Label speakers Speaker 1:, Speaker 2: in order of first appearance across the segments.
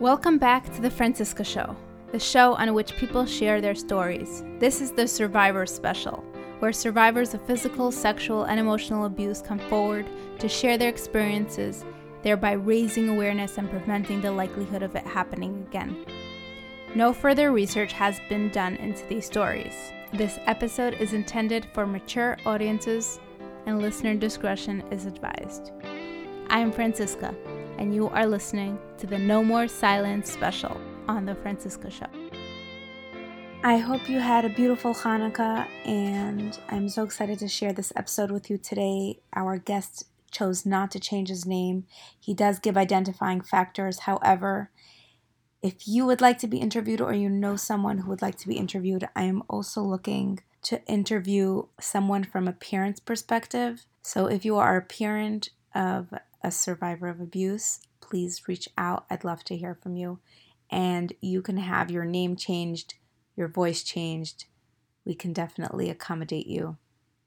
Speaker 1: Welcome back to The Franciska Show, the show on which people share their stories. This is the Survivor Special, where survivors of physical, sexual, and emotional abuse come forward to share their experiences, thereby raising awareness and preventing the likelihood of it happening again. No further research has been done into these stories. This episode is intended for mature audiences, and listener discretion is advised. I am Franciska and you are listening to the No More Silence special on The Franciska Show. I hope you had a beautiful Hanukkah, and I'm so excited to share this episode with you today. Our guest chose not to change his name. He does give identifying factors. However, if you would like to be interviewed or you know someone who would like to be interviewed, I am also looking to interview someone from a parent's perspective. So if you are a parent of a survivor of abuse, please reach out. I'd love to hear from you. And you can have your name changed, your voice changed. We can definitely accommodate you.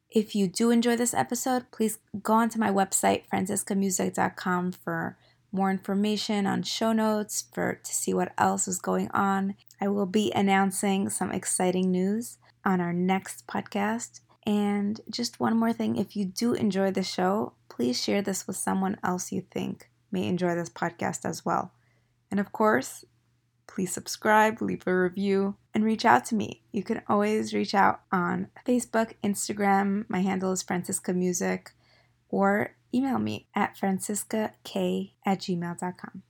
Speaker 1: If you do enjoy this episode, please go onto my website, franciskamusic.com, for more information on show notes, for to see what else is going on. I will be announcing some exciting news on our next podcast. And just one more thing if you do enjoy the show, please share this with someone else you think may enjoy this podcast as well. And of course, please subscribe, leave a review, and reach out to me. You can always reach out on Facebook, Instagram. My handle is Franciska Music, or email me at franciskak at gmail.com.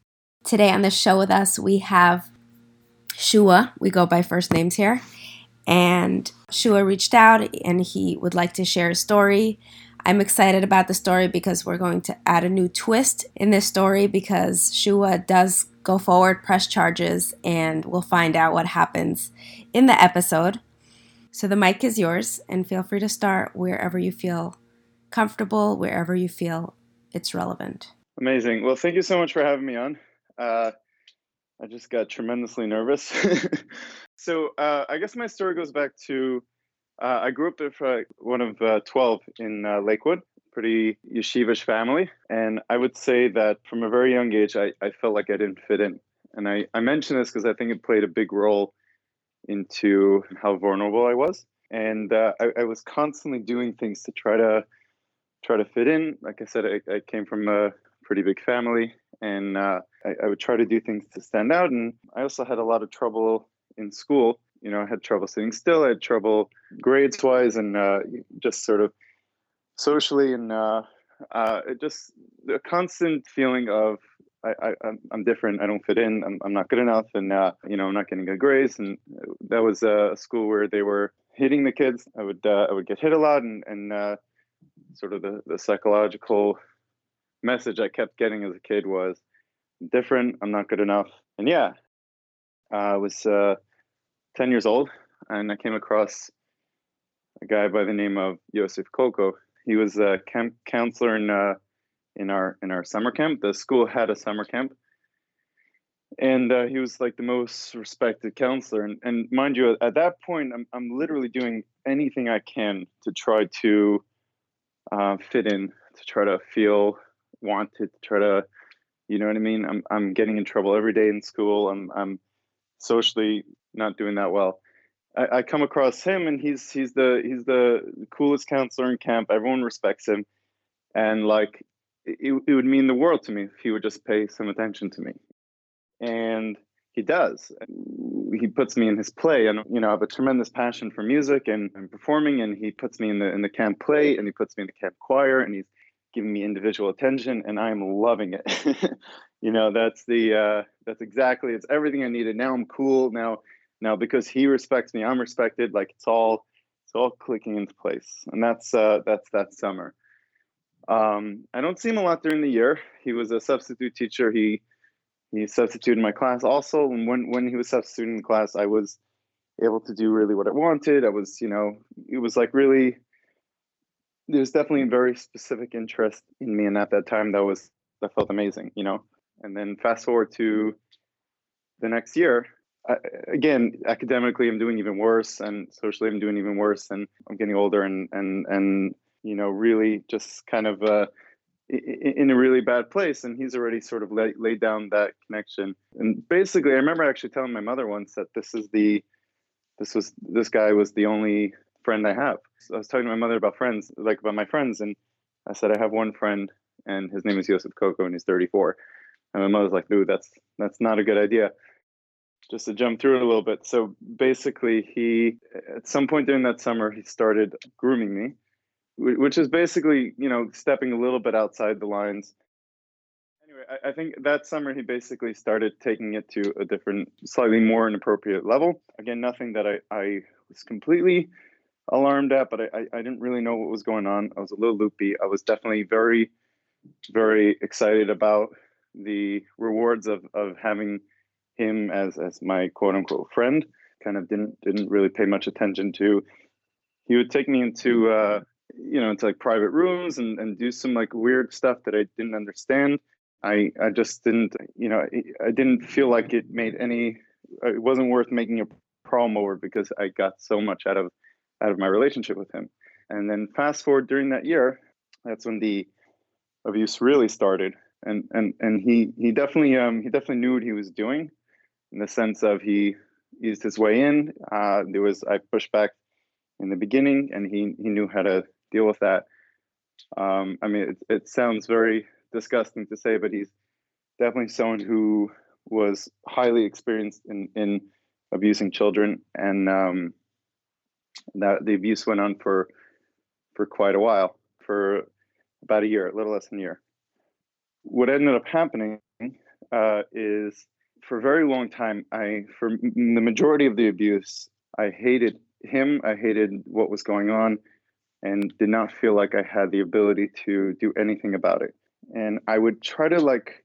Speaker 1: Today on the show with us, we have Shua. We go by first names here. And Shua reached out and he would like to share a story. I'm excited about the story because we're going to add a new twist in this story because Shua does go forward, press charges, and we'll find out what happens in the episode. So the mic is yours, and feel free to start wherever you feel comfortable, wherever you feel it's relevant.
Speaker 2: Amazing. Well, thank you so much for having me on. Uh, I just got tremendously nervous. so uh, I guess my story goes back to uh, I grew up with uh, one of uh, 12 in uh, Lakewood, pretty yeshivish family. And I would say that from a very young age, I, I felt like I didn't fit in. And I, I mention this because I think it played a big role into how vulnerable I was. And uh, I, I, was constantly doing things to try to try to fit in. Like I said, I, I came from a pretty big family, and uh, I, I would try to do things to stand out. And I also had a lot of trouble in school you know, I had trouble sitting still. I had trouble grades wise and uh, just sort of socially and uh, uh, just a constant feeling of I, I'm different. I don't fit in. I'm, I'm not good enough, and uh, you know I'm not getting good grades. And that was a school where they were hitting the kids. I would uh, I would get hit a lot, and and uh, sort of the, the psychological message I kept getting as a kid was Different. I'm not good enough. And yeah, I was uh, 10 years old and I came across a guy by the name of Yosef Kolko. He was a camp counselor in uh, in our in our summer camp. The school had a summer camp, and uh, he was like the most respected counselor. And, and mind you, at that point, I'm I'm literally doing anything I can to try to uh, fit in, to try to feel wanted, to try to, you know what I mean. I'm I'm getting in trouble every day in school. I'm I'm socially not doing that well. I, I come across him, and he's he's the he's the coolest counselor in camp. Everyone respects him, and like it, it would mean the world to me if he would just pay some attention to me. And he does. He puts me in his play, and you know I have a tremendous passion for music and, and performing. And he puts me in the in the camp play, and he puts me in the camp choir, and he's giving me individual attention, and I'm loving it. you know, that's the uh, that's exactly it's everything I needed. Now I'm cool. Now now because he respects me i'm respected like it's all it's all clicking into place and that's uh that's that summer um i don't see him a lot during the year he was a substitute teacher he he substituted my class also when when he was substituting in class i was able to do really what i wanted i was you know it was like really there's definitely a very specific interest in me and at that time that was that felt amazing you know? And then fast forward to the next year again, academically, I'm doing even worse, and socially, I'm doing even worse, and I'm getting older, and and and you know, really just kind of uh, in a really bad place and he's already sort of laid, laid down that connection. And basically i remember actually telling my mother once that this is the this was this guy was the only friend i have. So i was talking to my mother about friends like about my friends and i said i have one friend and his name is Joseph Kolko and he's 34 and my mother's like dude that's that's not a good idea. Just to jump through it a little bit. So basically he at some point during that summer he started grooming me which is basically you know stepping a little bit outside the lines. Anyway I, I, think that summer he basically started taking it to a different slightly more inappropriate level. Again nothing that i, I was completely alarmed at but I, I didn't really know what was going on i was a little loopy i was definitely very very excited about the rewards of of having him as as my quote unquote friend kind of didn't didn't really pay much attention to he would take me into uh, you know, into like private rooms and, and do some like weird stuff that I didn't understand. I I just didn't, you know, I didn't feel like it made any. It wasn't worth making a problem over because I got so much out of out of my relationship with him. And then fast forward during that year, that's when the abuse really started. And and and he he definitely um he definitely knew what he was doing, in the sense of he eased his way in. Uh, there was I pushed back in the beginning, and he he knew how to deal with that. Um, I mean, it, it sounds very disgusting to say, but he's definitely someone who was highly experienced in, in abusing children, and um, that the abuse went on for for quite a while, for about a year, a little less than a year. What ended up happening uh, is, for a very long time, I for the majority of the abuse, I hated him. I hated what was going on and did not feel like I had the ability to do anything about it. And I would try to like,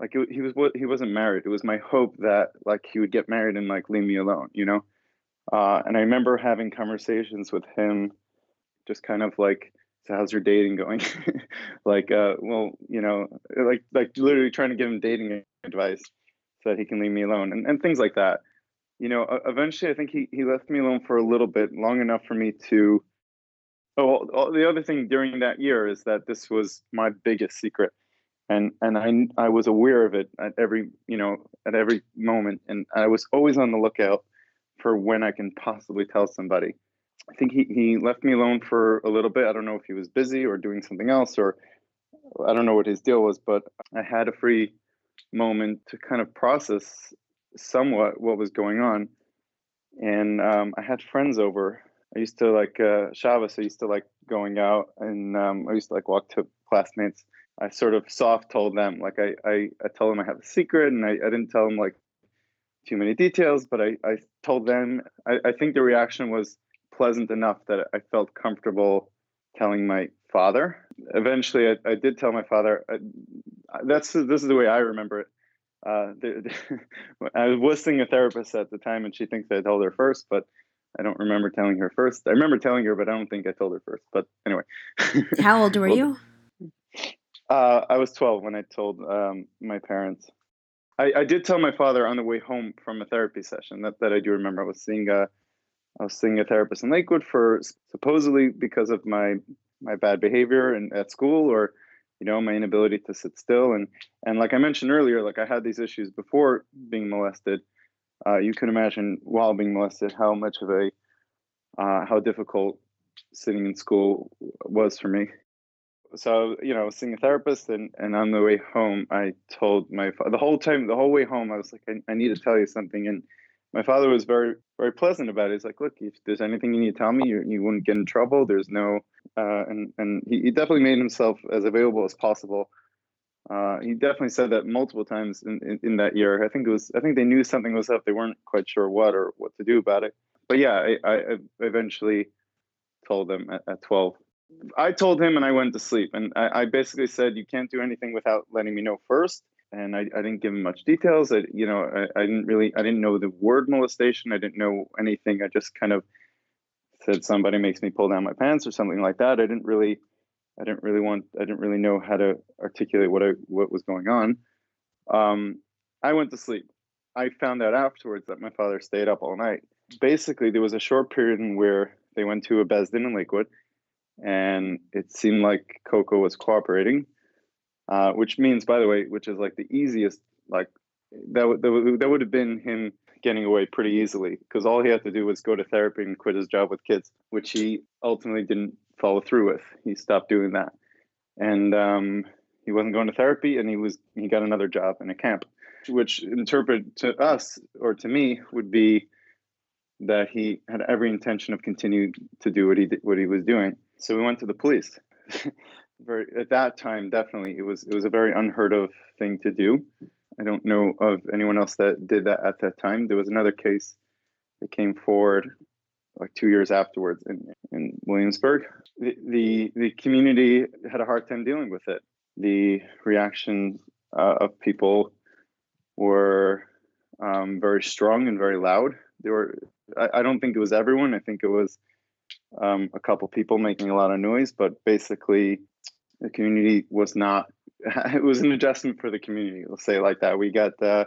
Speaker 2: like it, he was he wasn't married. It was my hope that like he would get married and like leave me alone, you know. Uh, and I remember having conversations with him, just kind of like, "So how's your dating going?" like, uh, well, you know, like like literally trying to give him dating advice so that he can leave me alone and, and things like that. You know, eventually I think he, he left me alone for a little bit, long enough for me to Oh, the other thing during that year is that this was my biggest secret, and and I I was aware of it at every you know at every moment, and I was always on the lookout for when I can possibly tell somebody. I think he he left me alone for a little bit. I don't know if he was busy or doing something else, or I don't know what his deal was, but I had a free moment to kind of process somewhat what was going on, and um, I had friends over I used to like uh, Shabbos. I used to like going out, and um, I used to like walk to classmates. I sort of soft told them, like I, I, I told them I have a secret, and I, I didn't tell them like too many details, but I, I told them. I, I think the reaction was pleasant enough that I felt comfortable telling my father. Eventually, I, I did tell my father. I, that's this is the way I remember it. Uh, the, the, I was seeing a therapist at the time, and she thinks I told her first, but I don't remember telling her first. I remember telling her, but I don't think I told her first. But anyway.
Speaker 3: How old were well, you?
Speaker 2: Uh, I was 12 when I told um, my parents. I, I, did tell my father on the way home from a therapy session that, that I do remember. I was seeing a, I was seeing a therapist in Lakewood for supposedly because of my my bad behavior and at school or you know my inability to sit still and and like I mentioned earlier, like I had these issues before being molested uh, you can imagine while being molested how much of a uh, how difficult sitting in school was for me. So you know, seeing a therapist, and and on the way home, I told my the whole time, the whole way home, I was like, I, I need to tell you something, and my father was very very pleasant about it. He's like, look, if there's anything you need to tell me, you you wouldn't get in trouble. There's no, uh, and and he, he definitely made himself as available as possible uh, he definitely said that multiple times in, in, in, that year. I think it was. I think they knew something was up. They weren't quite sure what or what to do about it. But yeah, I, I eventually told them at, at, 12. I told him, and I went to sleep. And I, I, basically said, "You can't do anything without letting me know first. And I, I didn't give him much details. I, you know, I, I didn't really. I didn't know the word molestation. I didn't know anything. I just kind of said somebody makes me pull down my pants or something like that. I didn't really I didn't really want, I didn't really know how to articulate what I, what was going on. Um, I went to sleep. I found out afterwards that my father stayed up all night. Basically, there was a short period in where they went to a Beis Din in Lakewood, and it seemed like Kolko was cooperating, uh, which means, by the way, which is like the easiest, like that would that would have been him getting away pretty easily because all he had to do was go to therapy and quit his job with kids, which he ultimately didn't follow through with. He stopped doing that, and um, he wasn't going to therapy, and he was he got another job in a camp, which interpret to us or to me would be that he had every intention of continuing to do what he did, what he was doing. So we went to the police. very at that time, definitely it was it was a very unheard of thing to do. I don't know of anyone else that did that at that time. There was another case that came forward like two years afterwards in, in Williamsburg. The, the, the community had a hard time dealing with it. The reactions uh, of people were um, very strong and very loud. They were I, I, don't think it was everyone. I think it was um, a couple people making a lot of noise, but basically the community was not. It was an adjustment for the community. Let's say like that. We got uh,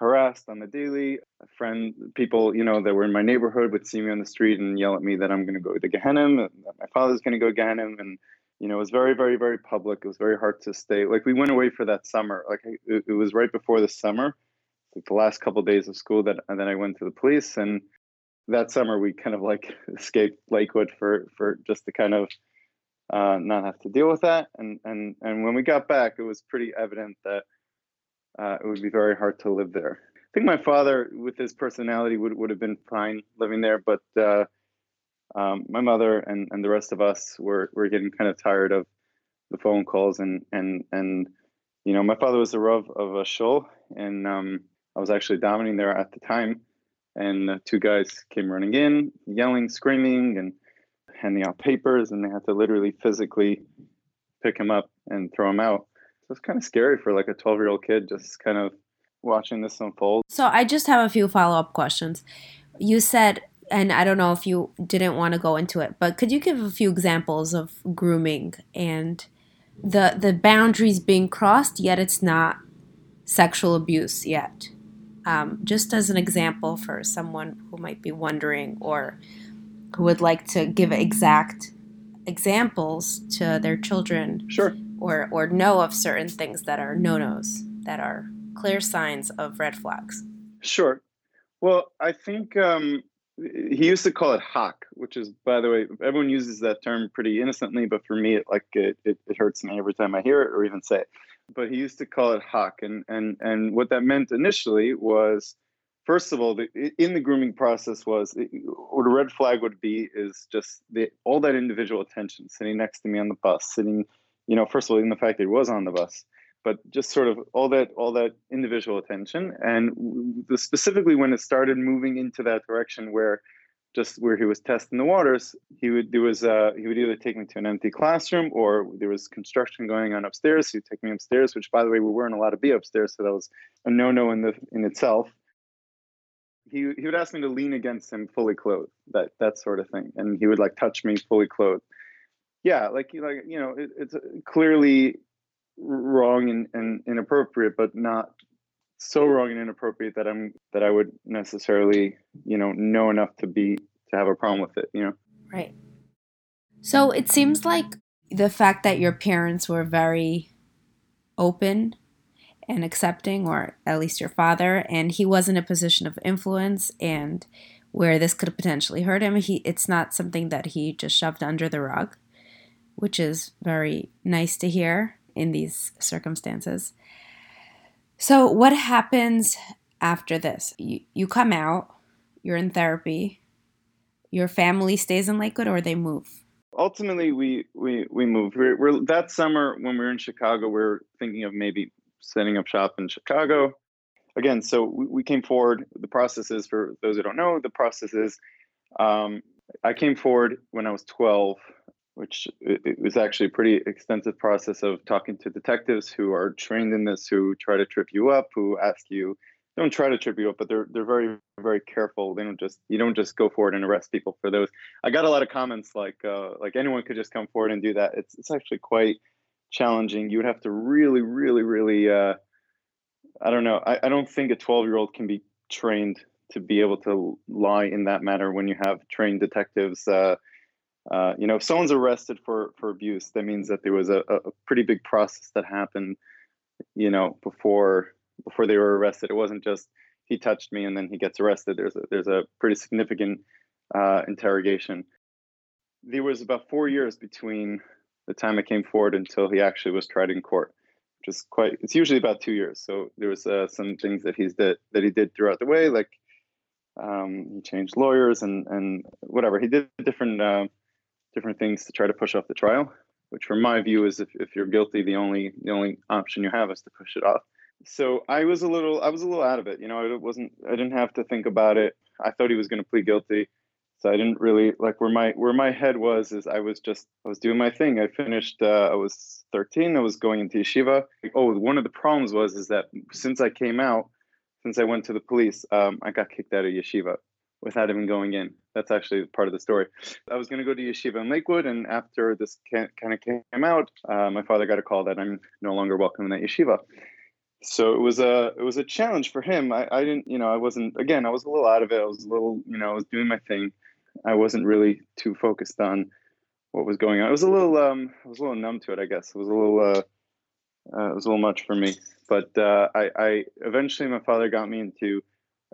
Speaker 2: harassed on the daily. A friend, people, you know, that were in my neighborhood would see me on the street and yell at me that I'm going to go to Gehenna, that my father's going to go to Gehenna, and you know, it was very, very, very public. It was very hard to stay. Like we went away for that summer. Like it, it was right before the summer, like the last couple of days of school. That and then I went to the police, and that summer we kind of like escaped Lakewood for for just to kind of uh, not have to deal with that. And and and when we got back, it was pretty evident that uh, it would be very hard to live there. I think my father, with his personality, would would have been fine living there, but uh, um, my mother and, and the rest of us were were getting kind of tired of the phone calls and and and you know my father was the rav of a shul and um, I was actually davening there at the time and two guys came running in yelling screaming and handing out papers and they had to literally physically pick him up and throw him out. So it's kind of scary for like a 12 year old kid just kind of watching this unfold.
Speaker 3: So I just have a few follow up questions. You said, and I don't know if you didn't want to go into it, but could you give a few examples of grooming and the the boundaries being crossed, yet it's not sexual abuse yet? Um, just as an example for someone who might be wondering or who would like to give exact examples to their children
Speaker 2: sure.
Speaker 3: or or know of certain things that are no-nos that are clear signs of red flags.
Speaker 2: Sure. Well i think um, he used to call it hawk which is by the way everyone uses that term pretty innocently but for me it like it, it, it hurts me every time i hear it or even say it but he used to call it hawk and and and what that meant initially was first of all, the, in the grooming process was what a red flag would be is just the, all that individual attention, sitting next to me on the bus, sitting, you know, first of all, in the fact that he was on the bus, but just sort of all that all that individual attention, and specifically when it started moving into that direction where just where he was testing the waters, he would there was uh, he would either take me to an empty classroom or there was construction going on upstairs. He would take me upstairs, which by the way we weren't allowed to be upstairs, so that was a no no in the in itself he he would ask me to lean against him fully clothed, that that sort of thing, and he would like touch me fully clothed. Yeah, like like you know, it, it's clearly wrong and, and inappropriate, but not so wrong and inappropriate that I'm that I would necessarily you know know enough to be to have a problem with it. You know.
Speaker 3: Right. So it seems like the fact that your parents were very open and accepting, or at least your father, and he was in a position of influence and where this could potentially hurt him. He it's not something that he just shoved under the rug, which is very nice to hear in these circumstances. So what happens after this? You you come out, you're in therapy, your family stays in Lakewood or they move?
Speaker 2: Ultimately, we we we moved. We're, we're that summer when we were in Chicago. We are thinking of maybe setting up shop in Chicago. Again, so we, we came forward. The process is, for those who don't know, the process is um, I came forward when I was 12, which it, was actually a pretty extensive process of talking to detectives who are trained in this, who try to trip you up, who ask you, don't try to trip you up, but they're they're very very careful. They don't just you don't just go forward and arrest people for those. I got a lot of comments like uh, like anyone could just come forward and do that. It's it's actually quite challenging. You would have to really, really, really. Uh, I don't know. I, I don't think a 12 year old can be trained to be able to lie in that manner when you have trained detectives uh, uh, you know, if someone's arrested for for abuse, that means that there was a, a pretty big process that happened, you know, before before they were arrested. It wasn't just he touched me and then he gets arrested. There's a, there's a pretty significant uh, interrogation. There was about four years between the time I came forward until he actually was tried in court, which is quite. It's usually about two years. So there was uh, some things that he's did that he did throughout the way, like um, he changed lawyers and and whatever. He did different uh, different things to try to push off the trial. Which, from my view, is if, if you're guilty, the only the only option you have is to push it off. So I was a little I was a little out of it. You know, it wasn't I didn't have to think about it. I thought he was going to plead guilty so I didn't really like where my where my head was is I was just I was doing my thing. I finished uh, I was 13. I was going into yeshiva. Oh, one of the problems was is that since I came out, since I went to the police, um, I got kicked out of yeshiva without even going in. That's actually part of the story. I was going to go to yeshiva in Lakewood, and after this kind of came out, uh, my father got a call that I'm no longer welcome in that yeshiva. So it was a it was a challenge for him. I, I didn't you know I wasn't again I was a little out of it. I was a little you know I was doing my thing I wasn't really too focused on what was going on. It was a little um, I was a little numb to it, I guess. It was a little uh, uh, it was a little much for me. But uh, I, I eventually my father got me into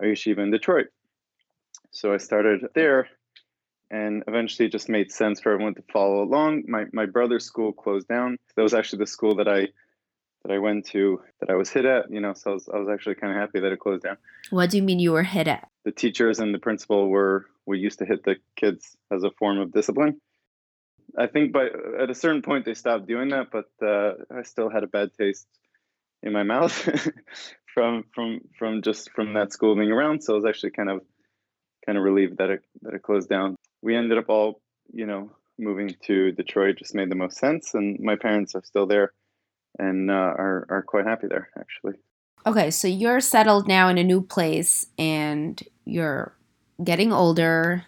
Speaker 2: a yeshiva in Detroit, so I started there, and eventually it just made sense for everyone to follow along. My my brother's school closed down. That was actually the school that I that I went to that I was hit at. You know, so I was, I was actually kind of happy that it closed down.
Speaker 3: What do you mean you were hit at?
Speaker 2: The teachers and the principal were we used to hit the kids as a form of discipline. I think by at a certain point they stopped doing that, but uh, I still had a bad taste in my mouth from from from just from that school being around. So I was actually kind of kind of relieved that it that it closed down. We ended up all you know moving to Detroit just made the most sense, and my parents are still there and uh, are are quite happy there actually.
Speaker 3: Okay, so you're settled now in a new place, and you're getting older.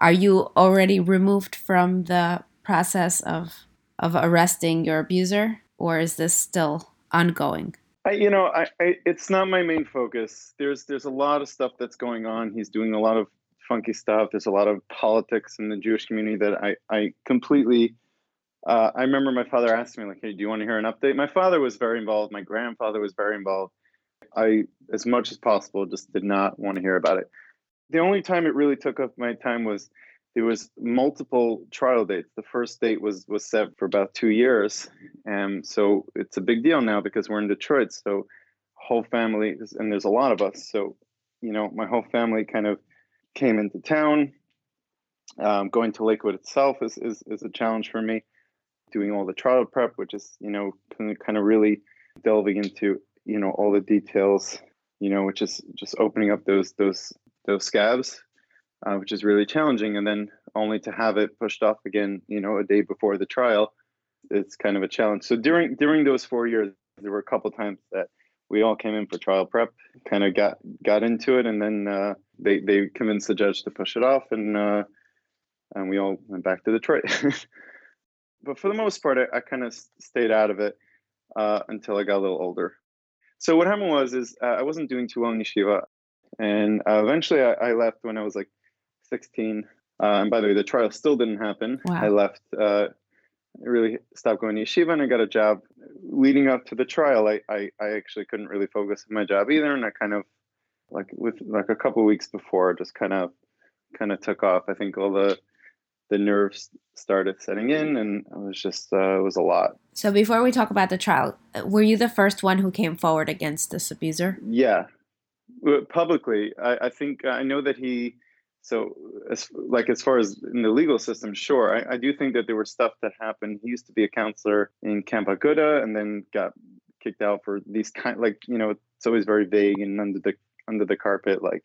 Speaker 3: Are you already removed from the process of of arresting your abuser, or is this still ongoing?
Speaker 2: I, you know, I, I, it's not my main focus. There's there's a lot of stuff that's going on. He's doing a lot of funky stuff. There's a lot of politics in the Jewish community that I I completely. Uh, I remember my father asked me like, "Hey, do you want to hear an update?" My father was very involved. My grandfather was very involved. I, as much as possible, just did not want to hear about it the only time it really took up my time was there was multiple trial dates. The first date was was set for about two years, and so it's a big deal now because we're in Detroit. So whole family, and there's a lot of us. So you know, my whole family kind of came into town. Um, going to Lakewood itself is, is is a challenge for me. Doing all the trial prep, which is you know kind of really delving into you know all the details you know, which is just opening up those those those scabs, uh, which is really challenging. And then only to have it pushed off again, you know, a day before the trial, it's kind of a challenge. So during during those four years, there were a couple times that we all came in for trial prep, kind of got got into it, and then uh, they they convinced the judge to push it off, and uh, and we all went back to Detroit. but for the most part, I, I kind of stayed out of it uh, until I got a little older. So what happened was is uh, I wasn't doing too well in yeshiva. And uh, eventually I, I, left when I was like 16. Uh, and by the way, the trial still didn't happen. Wow. I left, uh, I really stopped going to yeshiva and I got a job. Leading up to the trial, I, I, I actually couldn't really focus on my job either. And I kind of, like with like a couple weeks before, just kind of kind of took off. I think all the the nerves started setting in and it was just uh, it was a lot.
Speaker 3: So before we talk about the trial were you the first one who came forward against this abuser?
Speaker 2: Yeah. Publicly I, I, think i know that he so as like as far as in the legal system sure I, I, do think that there were stuff that happened. He used to be a counselor in camp Aguda and then got kicked out for these kind like you know it's always very vague and under the under the carpet like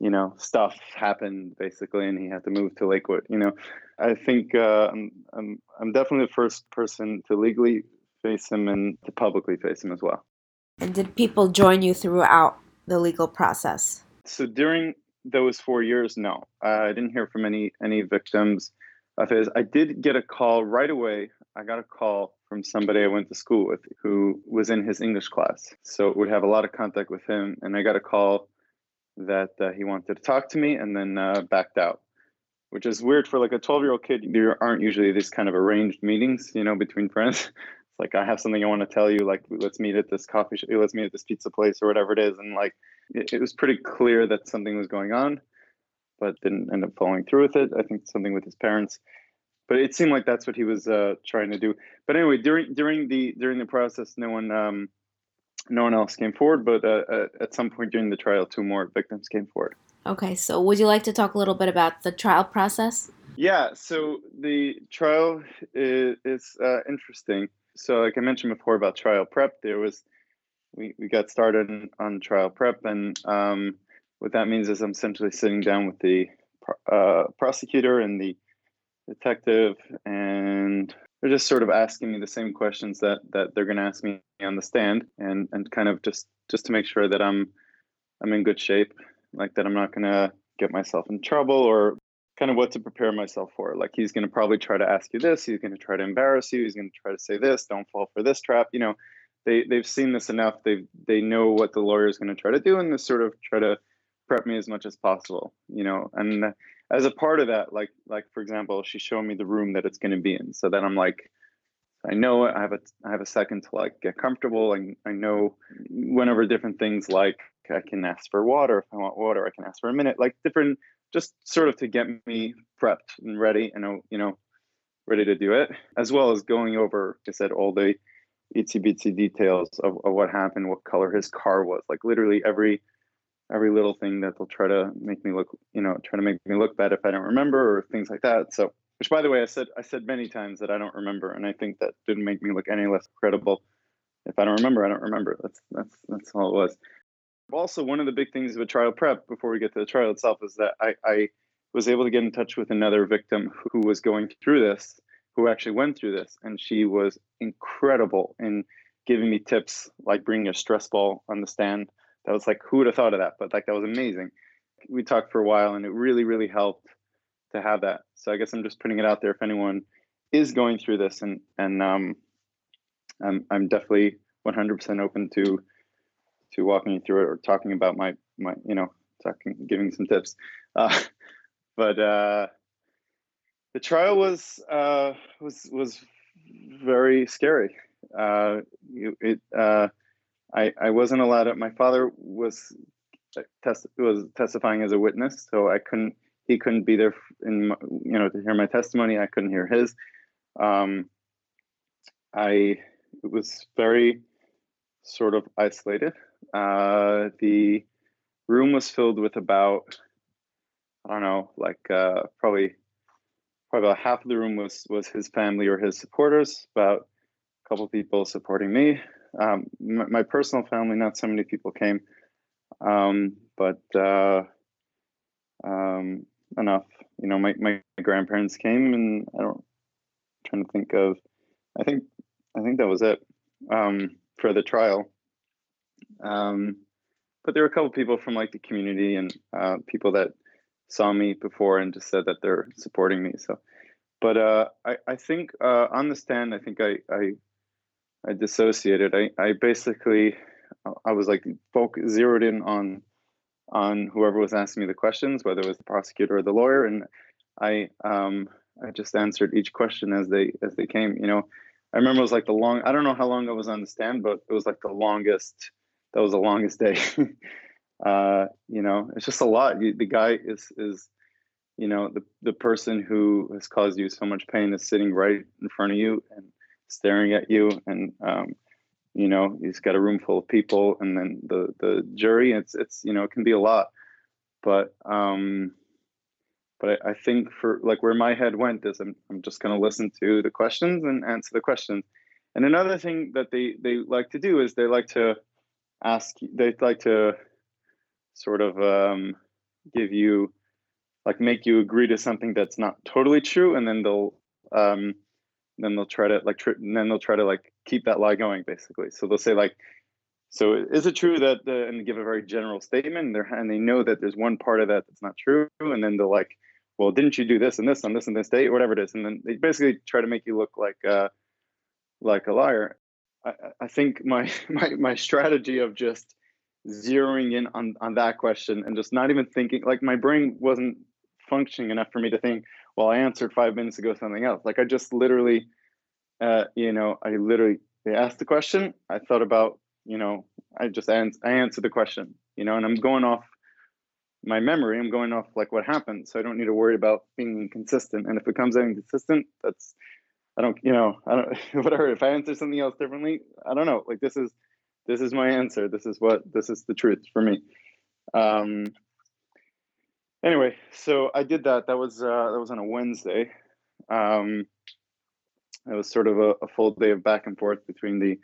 Speaker 2: you know stuff happened basically and he had to move to lakewood you know i think uh, I'm, I'm i'm definitely the first person to legally face him and to publicly face him as well
Speaker 3: and did people join you throughout the legal process?
Speaker 2: So during those four years, no, I didn't hear from any any victims of his. I did get a call right away. I got a call from somebody I went to school with who was in his English class, so would have a lot of contact with him. And I got a call that uh, he wanted to talk to me, and then uh, backed out. which is weird for like a 12 year old kid. There aren't usually these kind of arranged meetings, you know, between friends. It's like I have something I want to tell you. Like let's meet at this coffee shop. Let's meet at this pizza place or whatever it is. And like it, it was pretty clear that something was going on, but didn't end up following through with it. I think something with his parents but it seemed like that's what he was uh, trying to do. But anyway, during during the during the process, no one um, no one else came forward. But uh, uh, at some point during the trial, two more victims came forward.
Speaker 3: Okay, so would you like to talk a little bit about the trial process?
Speaker 2: Yeah, so the trial is, is uh, interesting. So, like I mentioned before about trial prep, there was we, we got started on, on trial prep, and um, what that means is I'm essentially sitting down with the uh, prosecutor and the detective and they're just sort of asking me the same questions that that they're going to ask me on the stand and and kind of just just to make sure that i'm i'm in good shape like that i'm not going to get myself in trouble or kind of what to prepare myself for. Like he's going to probably try to ask you this he's going to try to embarrass you he's going to try to say this don't fall for this trap you know. They they've seen this enough they they know what the lawyer is going to try to do and they sort of try to prep me as much as possible you know and as a part of that, like like for example, she's showing me the room that it's going to be in, so then I'm like, I know I have a I have a second to like get comfortable, and I know whenever different things like I can ask for water if I want water, I can ask for a minute, like different, just sort of to get me prepped and ready, and you know, ready to do it, as well as going over, like I said, all the itsy bitsy details of, of what happened, what color his car was, like literally every every little thing that they'll try to make me look, you know, try to make me look bad if I don't remember or things like that. So, which by the way, I said I said many times that I don't remember, and I think that didn't make me look any less credible. If I don't remember, I don't remember. That's that's that's all it was. Also, one of the big things of a trial prep before we get to the trial itself is that I, I was able to get in touch with another victim who was going through this, who actually went through this, and she was incredible in giving me tips like bringing a stress ball on the stand that was like who would have thought of that? But like that was amazing. We talked for a while and it really really helped to have that. So i guess i'm just putting it out there if anyone is going through this and and um i'm i'm definitely 100% open to to walking you through it or talking about my my you know talking giving some tips. Uh but uh the trial was uh was was very scary. Uh it uh I, I wasn't allowed to, my father was test was testifying as a witness, so I couldn't he couldn't be there in you know to hear my testimony. I couldn't hear his. Um, I it was very sort of isolated. Uh, the room was filled with about I don't know, like uh, probably probably about half of the room was was his family or his supporters. About a couple people supporting me, um, my, my, personal family, not so many people came, um, but uh, um, enough. You know, my, my grandparents came, and I don't. I'm trying to think of. I think I think that was it um, for the trial. Um, but there were a couple people from like the community and uh, people that saw me before and just said that they're supporting me. So, but uh, I I think uh, on the stand, I think I I I dissociated. I, I basically I was like focus, zeroed in on on whoever was asking me the questions, whether it was the prosecutor or the lawyer, and I um I just answered each question as they as they came. You know, I remember it was like the long. I don't know how long I was on the stand, but it was like the longest. That was the longest day. uh, you know, it's just a lot. The guy is is you know the the person who has caused you so much pain is sitting right in front of you and staring at you and um, you know he's got a room full of people and then the the jury it's it's you know it can be a lot. But um but I, I think for like where my head went is I'm, I'm just going to listen to the questions and answer the questions. And another thing that they they like to do is they like to ask they like to sort of um, give you like make you agree to something that's not totally true and then they'll um, then they'll try to like tr- and then they'll try to like keep that lie going basically. So they'll say like so is it true that the, and give a very general statement and, and they know that there's one part of that that's not true and then they'll like well didn't you do this and this on this and this date whatever it is and then they basically try to make you look like uh like a liar. I i think my my my strategy of just zeroing in on on that question and just not even thinking like my brain wasn't functioning enough for me to think, well, I answered five minutes ago something else. Like I just literally, uh, you know, I literally they asked the question. I thought about, you know, I just ans- I answered the question, you know, and I'm going off my memory. I'm going off like what happened, so I don't need to worry about being inconsistent. And if it comes out inconsistent, that's I don't, you know, I don't whatever. If I answer something else differently, I don't know. Like this is this is my answer. This is what this is the truth for me. Um, anyway, so I did that. That was uh, that was on a Wednesday. Um, it was sort of a, a, full day of back and forth between the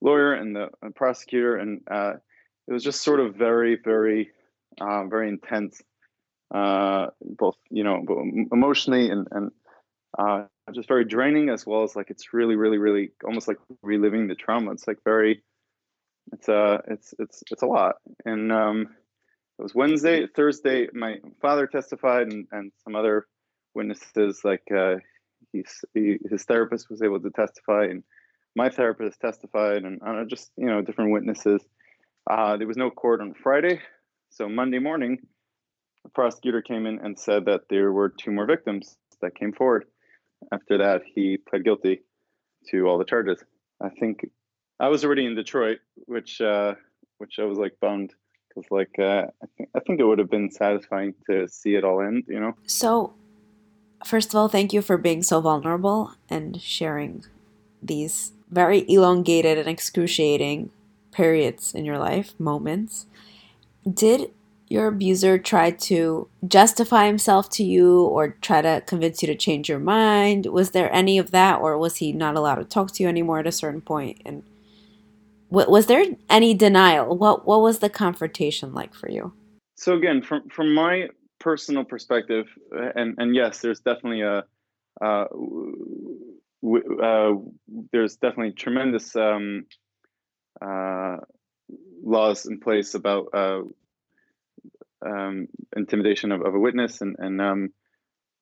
Speaker 2: lawyer and the, the prosecutor, and uh, it was just sort of very, very, uh, very intense, uh, both you know, emotionally and and uh, just very draining, as well as like it's really, really, really almost like reliving the trauma. It's like very, it's uh, it's it's it's a lot, and um, it was Wednesday, Thursday. My father testified, and, and some other witnesses, like uh, he's, he, his therapist, was able to testify, and my therapist testified, and uh, just you know different witnesses. Uh, there was no court on Friday, so Monday morning, the prosecutor came in and said that there were two more victims that came forward. After that, he pled guilty to all the charges. I think I was already in Detroit, which uh, which I was like bummed because like uh, I think I think it would have been satisfying to see it all end, you know.
Speaker 3: So, first of all, thank you for being so vulnerable and sharing these very elongated and excruciating periods in your life, moments. Did your abuser try to justify himself to you or try to convince you to change your mind? Was there any of that, or was he not allowed to talk to you anymore at a certain point? And was there any denial? What what was the confrontation like for you?
Speaker 2: So again, from from my personal perspective, uh, and and yes, there's definitely a uh, uh, there's definitely tremendous um, uh, laws in place about uh, um, intimidation of, of, a witness and and um,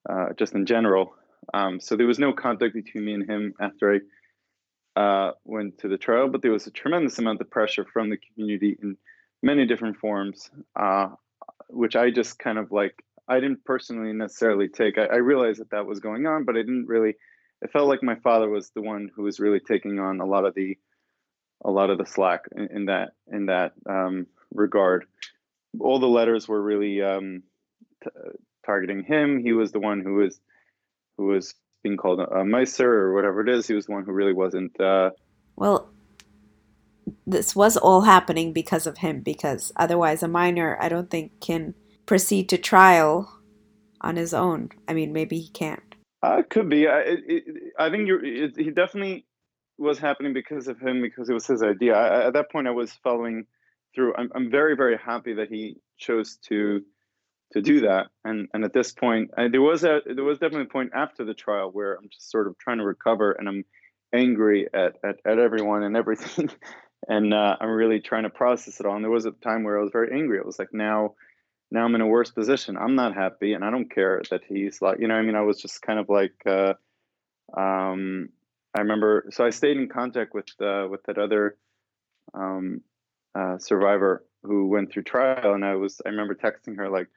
Speaker 2: uh, just in general. Um, so there was no contact between me and him after I uh, went to the trial, but there was a tremendous amount of pressure from the community in many different forms, uh, which I just kind of like, I didn't personally necessarily take. I, I, realized that that was going on, but I didn't really, it felt like my father was the one who was really taking on a lot of the, a lot of the slack in, in that, in that um, regard. All the letters were really um, t- targeting him. He was the one who was, who was being called a, a Meiser or whatever it is. He was the one who really wasn't. Uh,
Speaker 3: well, this was all happening because of him. Because otherwise, a minor, I don't think, can proceed to trial on his own. I mean, maybe he can't.
Speaker 2: Uh, could be. I, it, I think you're. It, he definitely was happening because of him because it was his idea. I, at that point, I was following through. I'm, I'm very very happy that he chose to to do that. And and at this point, I, there was a there was definitely a point after the trial where I'm just sort of trying to recover, and I'm angry at at, at everyone and everything, and uh, I'm really trying to process it all. And there was a time where I was very angry. It was like now. Now I'm in a worse position. I'm not happy, and I don't care that he's like, you know. I mean, I was just kind of like, uh, um, I remember. So I stayed in contact with uh, with that other um, uh, survivor who went through trial, and I was. I remember texting her like,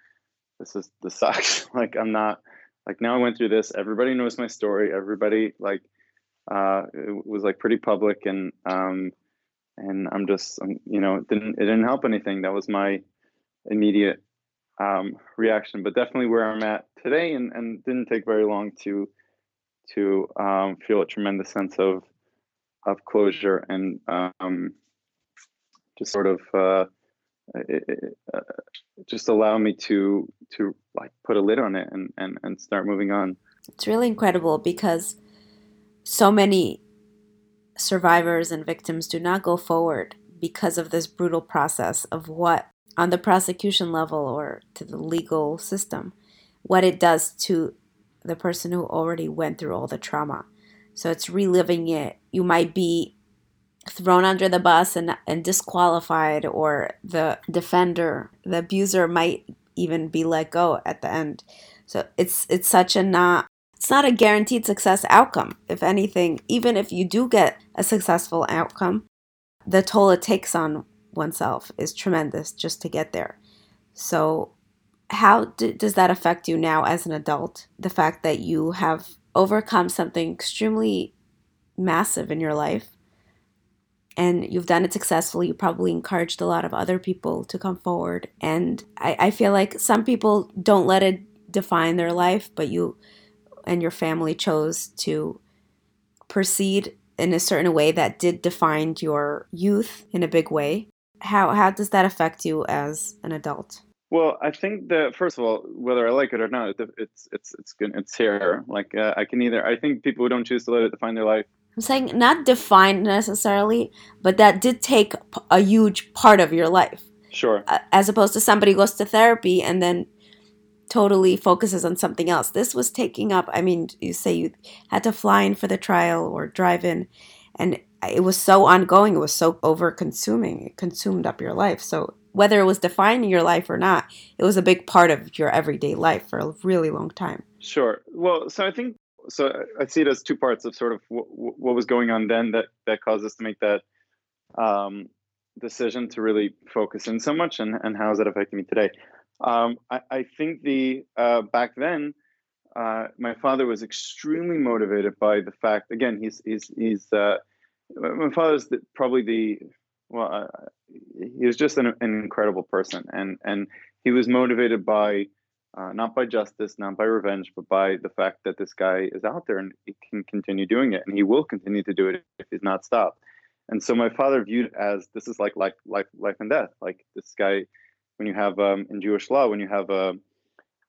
Speaker 2: this is the sucks. like I'm not like now I went through this. Everybody knows my story. Everybody like uh, it was like pretty public and um, and I'm just um, you know it didn't it didn't help anything. That was my immediate um, reaction. But definitely where I'm at today, and and didn't take very long to to um, feel a tremendous sense of of closure and um, just sort of uh, it, uh, just allow me to to like put a lid on it and, and and start moving on.
Speaker 3: It's really incredible because so many survivors and victims do not go forward because of this brutal process of what on the prosecution level or to the legal system what it does to the person who already went through all the trauma. So it's reliving it. You might be thrown under the bus and, and disqualified, or the defender, the abuser might even be let go at the end. So it's it's such a not it's not a guaranteed success outcome. If anything, even if you do get a successful outcome, the toll it takes on oneself is tremendous just to get there. So how d- does that affect you now as an adult? The fact that you have overcome something extremely massive in your life and you've done it successfully. You probably encouraged a lot of other people to come forward. And I, I feel like some people don't let it define their life, but you and your family chose to proceed in a certain way that did define your youth in a big way. How, how does that affect you as an adult?
Speaker 2: Well, I think that first of all, whether I like it or not, it's it's it's. It's here. Like uh, I can either. I think people who don't choose to let it define their life.
Speaker 3: I'm saying not defined necessarily, but that did take a huge part of your life.
Speaker 2: Sure.
Speaker 3: As opposed to somebody goes to therapy and then totally focuses on something else. This was taking up. I mean, you say you had to fly in for the trial or drive in, and it was so ongoing. It was so over consuming. It consumed up your life. So whether it was defining your life or not, it was a big part of your everyday life for a really long time.
Speaker 2: Sure. Well, so I think so. I see it as two parts of sort of what, what was going on then that that caused us to make that um, decision to really focus in so much, and and how is that affecting me today? Um, I, I, think the uh, back then. Uh, my father was extremely motivated by the fact. Again, he's he's he's uh, my father's the, probably the well, uh, he was just an, an, incredible person, and and he was motivated by uh, not by justice, not by revenge, but by the fact that this guy is out there and he can continue doing it, and he will continue to do it if he's not stopped. And so my father viewed as this is like life, life, life and death. Like this guy, when you have um, in Jewish law, when you have a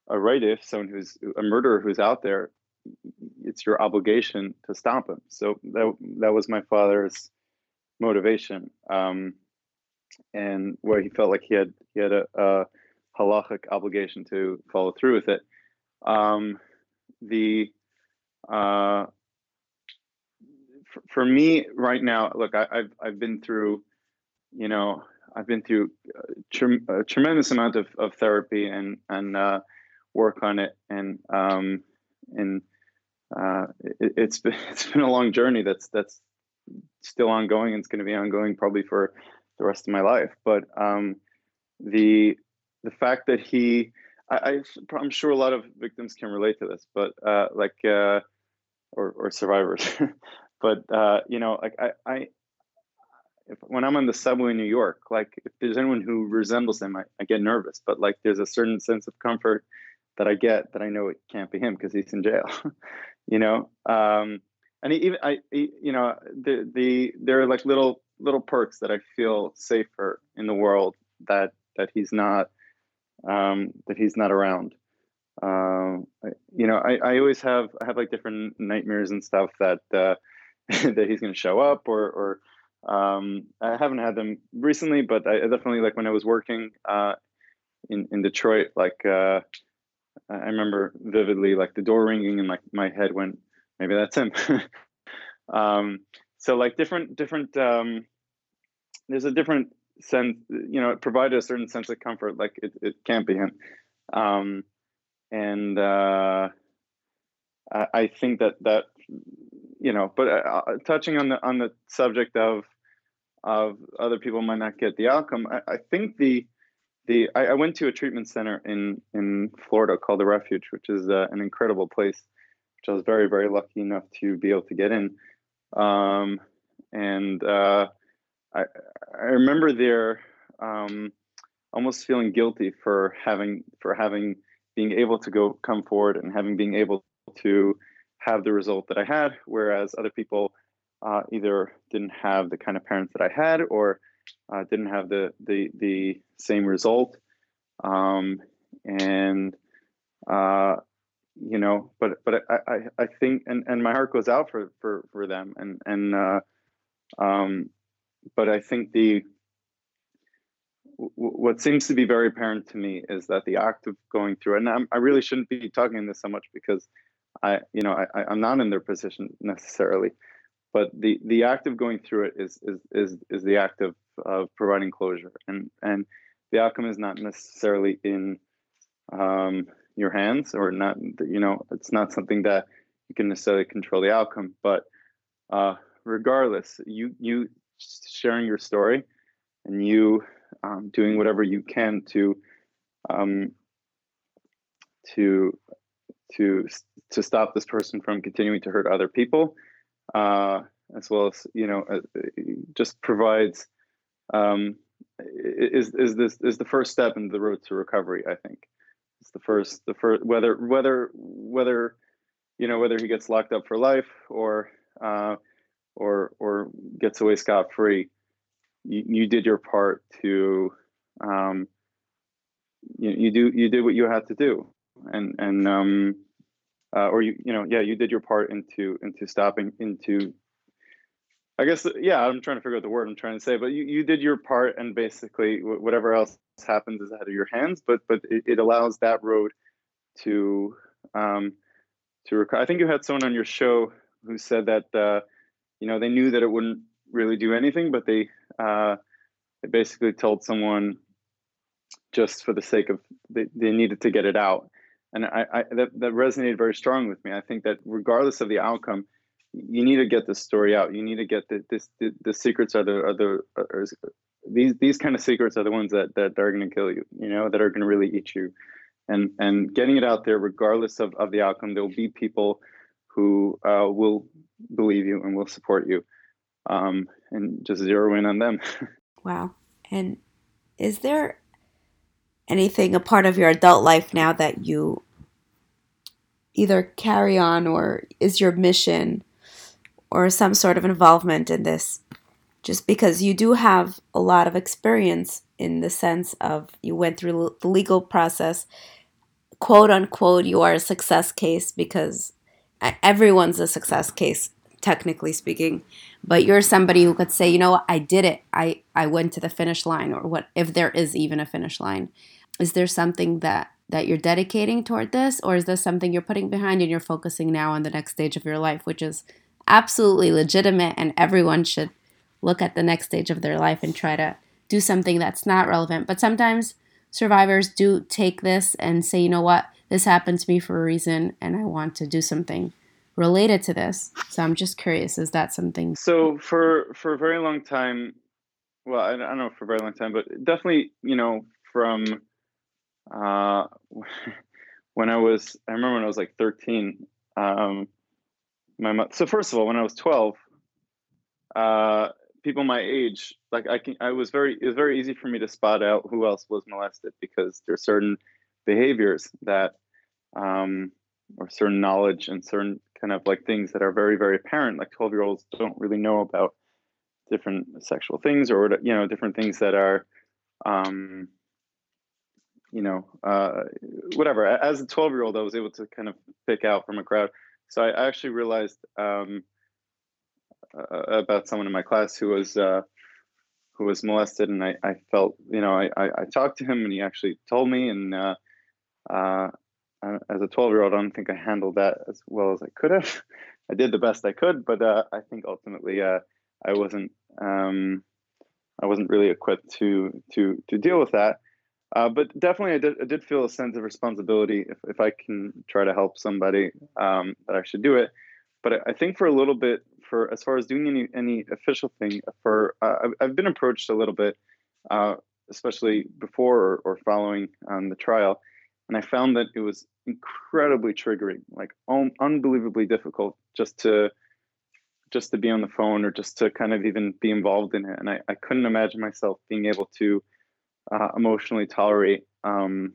Speaker 2: a right someone who's a murderer who's out there, it's your obligation to stop him. So that that was my father's motivation, um, and where he felt like he had he had a, a halachic obligation to follow through with it. Um, the uh, for, for, me right now, look, I, have I've been through, you know, I've been through a, a tremendous amount of, of therapy and and uh, work on it, and um, and uh, it, it's been it's been a long journey. That's that's still ongoing and it's going to be ongoing probably for the rest of my life. But um, the the fact that he, I, am sure a lot of victims can relate to this, but uh, like uh, or or survivors, but uh, you know, like I, I if, when I'm on the subway in New York, like if there's anyone who resembles him, I, I get nervous. But like there's a certain sense of comfort that I get that I know it can't be him because he's in jail. you know, um, and even I, you know, the the there are like little little perks that I feel safer in the world that that he's not um, that he's not around. Um, you know, I, I always have I have like different nightmares and stuff that uh, that he's going to show up or or um, I haven't had them recently, but I definitely like when I was working uh, in in Detroit, like uh, I remember vividly like the door ringing and like my head went maybe that's him. um, so like different different um, there's a different sense you know it provided a certain sense of comfort like it, it can't be him um, and uh, I, I, think that that you know but uh, uh, touching on the on the subject of of other people might not get the outcome I, I think the the I, I, went to a treatment center in in Florida called the Refuge, which is uh, an incredible place which I was very, very lucky enough to be able to get in. Um, and uh, I, I remember there um, almost feeling guilty for having for having being able to go come forward and having being able to have the result that I had, whereas other people uh, either didn't have the kind of parents that I had or uh, didn't have the the the same result. Um, and uh, you know but but I, I i think and and my heart goes out for for for them and and uh um but i think the what seems to be very apparent to me is that the act of going through and I'm, i really shouldn't be talking this so much because i you know i i'm not in their position necessarily but the the act of going through it is is is is the act of of providing closure and and the outcome is not necessarily in um your hands or not you know it's not something that you can necessarily control the outcome but uh, regardless you you sharing your story and you um, doing whatever you can to um, to to to stop this person from continuing to hurt other people, uh, as well as you know, uh, just provides um, is is this is the first step in the road to recovery. I think it's the first the first whether whether whether you know whether he gets locked up for life or uh, or or gets away scot free. You, you did your part to um, you, you do you did what you had to do and and um, uh, or you you know yeah you did your part into into stopping into I guess yeah I'm trying to figure out the word I'm trying to say but you, you did your part and basically whatever else happens is out of your hands but but it, it allows that road to um, to rec- I think you had someone on your show who said that uh, you know they knew that it wouldn't really do anything but they uh, they basically told someone just for the sake of they, they needed to get it out. And I, I that, that resonated very strong with me. I think that regardless of the outcome you need to get this story out. You need to get the this the, the secrets are the are the are, these these kind of secrets are the ones that that are going to kill you you know that are going to really eat you. And and getting it out there regardless of, of the outcome there will be people who uh, will believe you and will support you um, and just zero in on them.
Speaker 3: Wow. And is there anything a part of your adult life now that you either carry on or is your mission or some sort of involvement in this? Just because you do have a lot of experience in the sense of you went through the legal process quote unquote you are a success case because everyone's a success case technically speaking. But you're somebody who could say you know i did it. I i went to the finish line or what if there is even a finish line. Is there something that that you're dedicating toward this or is this something you're putting behind and you're focusing now on the next stage of your life which is absolutely legitimate and everyone should look at the next stage of their life and try to do something that's not relevant? But sometimes survivors do take this and say you know what this happened to me for a reason and i want to do something related to this so i'm just curious is that something
Speaker 2: so for for a very long time well i don't know for a very long time but definitely you know from uh, when I was, I remember when I was like 13. Um, my mother, so first of all, when I was 12, uh, people my age, like I can, I was very, it was very easy for me to spot out who else was molested because there's certain behaviors that, um, or certain knowledge and certain kind of like things that are very, very apparent. Like 12 year olds don't really know about different sexual things or, you know, different things that are, um, you know, uh, whatever. As a 12 year old, I was able to kind of pick out from a crowd. So I actually realized um, uh, about someone in my class who was uh, who was molested, and I, I felt, you know, I, I, I, talked to him, and he actually told me. And uh, uh, as a 12 year old, I don't think I handled that as well as I could have. I did the best I could, but uh, I think ultimately I wasn't um, I wasn't really equipped to to to deal with that. Uh, but definitely, I did, I did feel a sense of responsibility if, if I can try to help somebody um, that I should do it. But I think for a little bit, for as far as doing any any official thing, for uh, I've been approached a little bit, uh, especially before or, or following um, the trial, and I found that it was incredibly triggering, like un- unbelievably difficult, just to just to be on the phone or just to kind of even be involved in it. And I, I couldn't imagine myself being able to uh, emotionally tolerate um,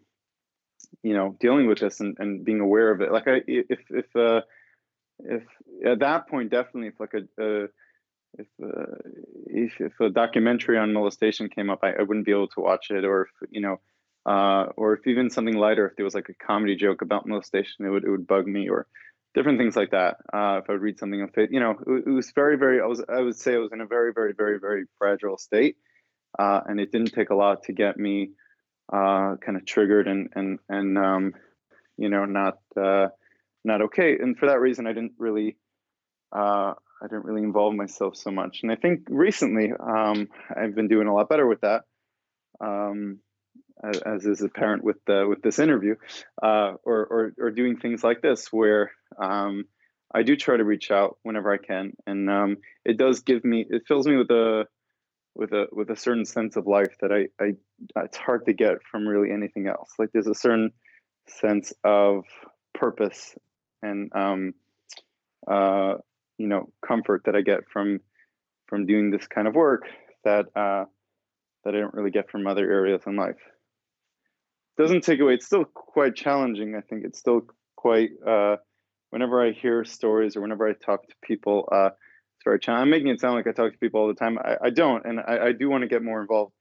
Speaker 2: you know dealing with this and, and being aware of it like i if if uh if at that point definitely if like a, a if, uh, if if a documentary on molestation came up I, I wouldn't be able to watch it or if you know uh or if even something lighter if there was like a comedy joke about molestation it would it would bug me or different things like that uh if i would read something of it. You know it, it was very very i was i would say it was in a very very very very fragile state uh, and it didn't take a lot to get me uh, kind of triggered and and and um, you know not uh, not okay. And for that reason, I didn't really uh, I didn't really involve myself so much. And I think recently um, I've been doing a lot better with that. Um, as, is apparent with the, with this interview, uh, or, or or doing things like this, where um, I do try to reach out whenever I can, and um, it does give me, it fills me with a with a with a certain sense of life that I, I it's hard to get from really anything else. Like there's a certain sense of purpose and um, uh, you know comfort that I get from from doing this kind of work that uh, that I don't really get from other areas in life. Doesn't take away. It's still quite challenging. I think it's still quite. Uh, whenever I hear stories or whenever I talk to people, uh, it's very challenging. I'm making it sound like I talk to people all the time. I, I don't, and I, I do want to get more involved.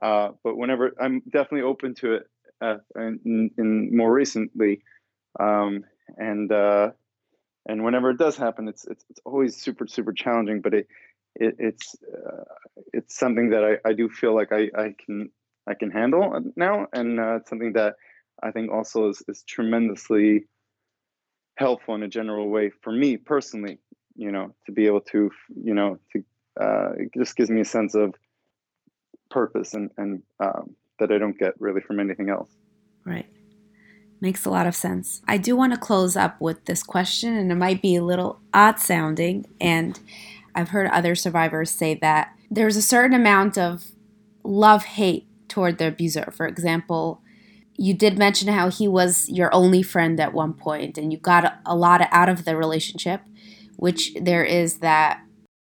Speaker 2: Uh, but whenever I'm definitely open to it, uh, more recently, um, and uh, and whenever it does happen, it's it's, it's always super super challenging. But it, it it's uh, it's something that I, I do feel like I, I can I can handle now, and uh, it's something that I think also is, is tremendously helpful in a general way for me personally. You know, to be able to you know to uh, it just gives me a sense of purpose and and um, that I don't get really from anything else.
Speaker 3: Right. Makes a lot of sense. I do want to close up with this question, and it might be a little odd sounding. And I've heard other survivors say that there's a certain amount of love hate toward the abuser. For example, you did mention how he was your only friend at one point, and you got a lot out of the relationship, which there is that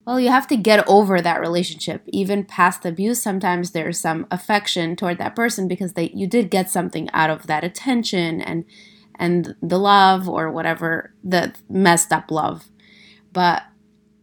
Speaker 3: well, you have to get over that relationship. Even past abuse, sometimes there's some affection toward that person because they you did get something out of that attention and and the love or whatever the messed up love. But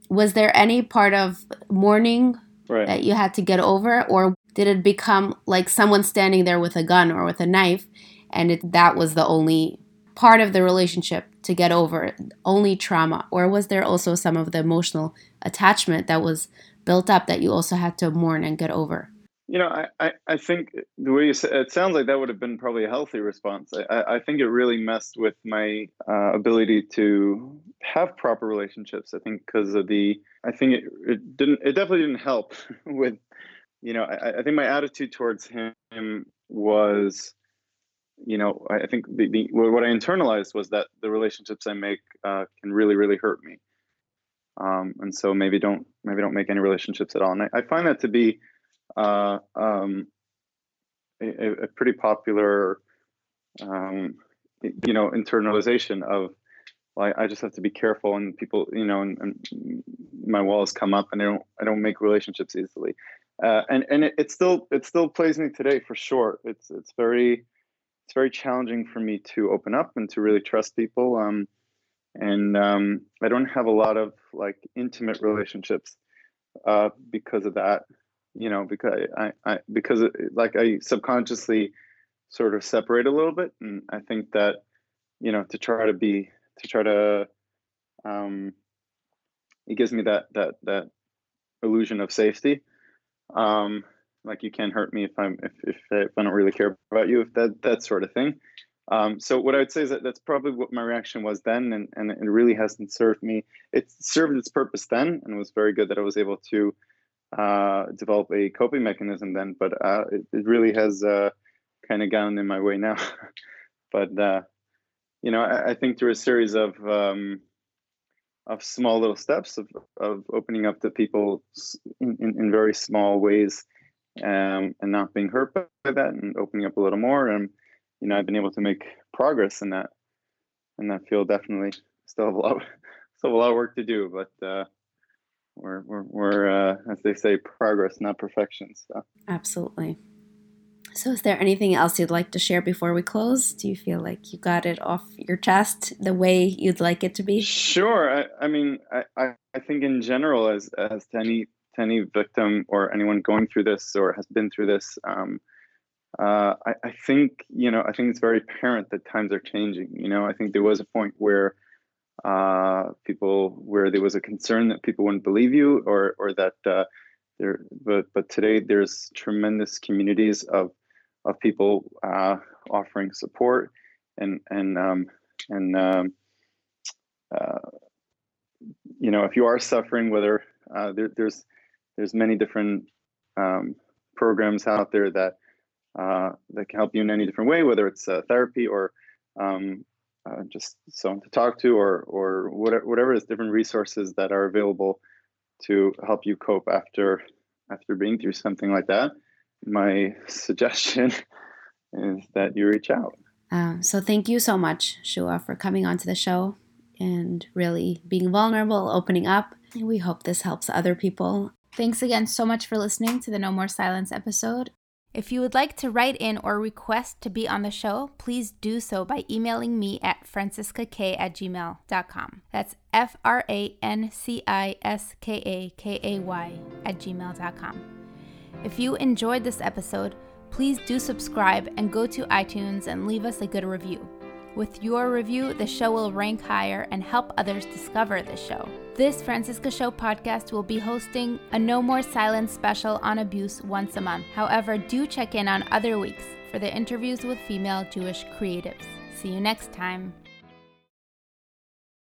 Speaker 3: was there any part of mourning right. that you had to get over or did it become like someone standing there with a gun or with a knife and it, that was the only part of the relationship to get over only trauma or was there also some of the emotional attachment that was built up that you also had to mourn and get over?
Speaker 2: You know i, I, I think the way you say it sounds like that would have been probably a healthy response. I, I think it really messed with my uh, ability to have proper relationships i think because of the i think it, it didn't it definitely didn't help with you know I, I think my attitude towards him was you know, I, think the, the, what I internalized was that the relationships I make uh, can really, really hurt me. Um, and so maybe don't maybe don't make any relationships at all. And I, I find that to be uh, um, a, a, pretty popular, um, you know, internalization of I, I, just have to be careful, and people, you know, and, and, my walls come up, and I don't I don't make relationships easily. Uh, and and it, it still it still plays me today for sure. It's it's very it's very challenging for me to open up and to really trust people. Um, and um, I don't have a lot of like intimate relationships uh, because of that. You know, because I, I because like I subconsciously sort of separate a little bit, and I think that you know to try to be to try to um, it gives me that that that illusion of safety. Um, like you can't hurt me if I'm if if, if I don't really care about you, if that that sort of thing. Um, so what I would say is that that's probably what my reaction was then, and, and it really hasn't served me. It served its purpose then, and it was very good that I was able to uh, develop a coping mechanism then. But uh, it, it really has uh, kind of gone in my way now. but uh, you know, I, I, think through a series of um, of small little steps of, of opening up to people in, in, in very small ways um, and not being hurt by that and opening up a little more. And you know, I've been able to make progress in that in that field. Definitely, still have a lot, still have a lot of work to do, but uh, we're we're, we're uh, as they say, progress, not perfection. So
Speaker 3: absolutely. So, is there anything else you'd like to share before we close? Do you feel like you got it off your chest the way you'd like it to be?
Speaker 2: Sure. I, I mean, I, I think in general, as as to any to any victim or anyone going through this or has been through this, um, uh, I, I, think you know I think it's very apparent that times are changing. You know, I think there was a point where uh, people where there was a concern that people wouldn't believe you or or that uh, there, but but today there's tremendous communities of of people uh, offering support and and um, and um, uh, you know if you are suffering whether uh, there, there's there's many different um, programs out there that uh, that can help you in any different way, whether it's uh, therapy or um, uh, just someone to talk to, or or whatever whatever is different resources that are available to help you cope after after being through something like that. My suggestion is that you reach out.
Speaker 3: Um, so thank you so much, Shua, for coming onto the show and really being vulnerable, opening up. We hope this helps other people.
Speaker 4: Thanks again so much for listening to the No More Silence episode. If you would like to write in or request to be on the show, please do so by emailing me at franciskakay at gmail.com. That's F R A N C I S K A K A Y at gmail.com. If you enjoyed this episode, please do subscribe and go to iTunes and leave us a good review. With your review, the show will rank higher and help others discover the show. This Franciska Show podcast will be hosting a No More Silence special on abuse once a month. However, do check in on other weeks for the interviews with female Jewish creatives. See you next time.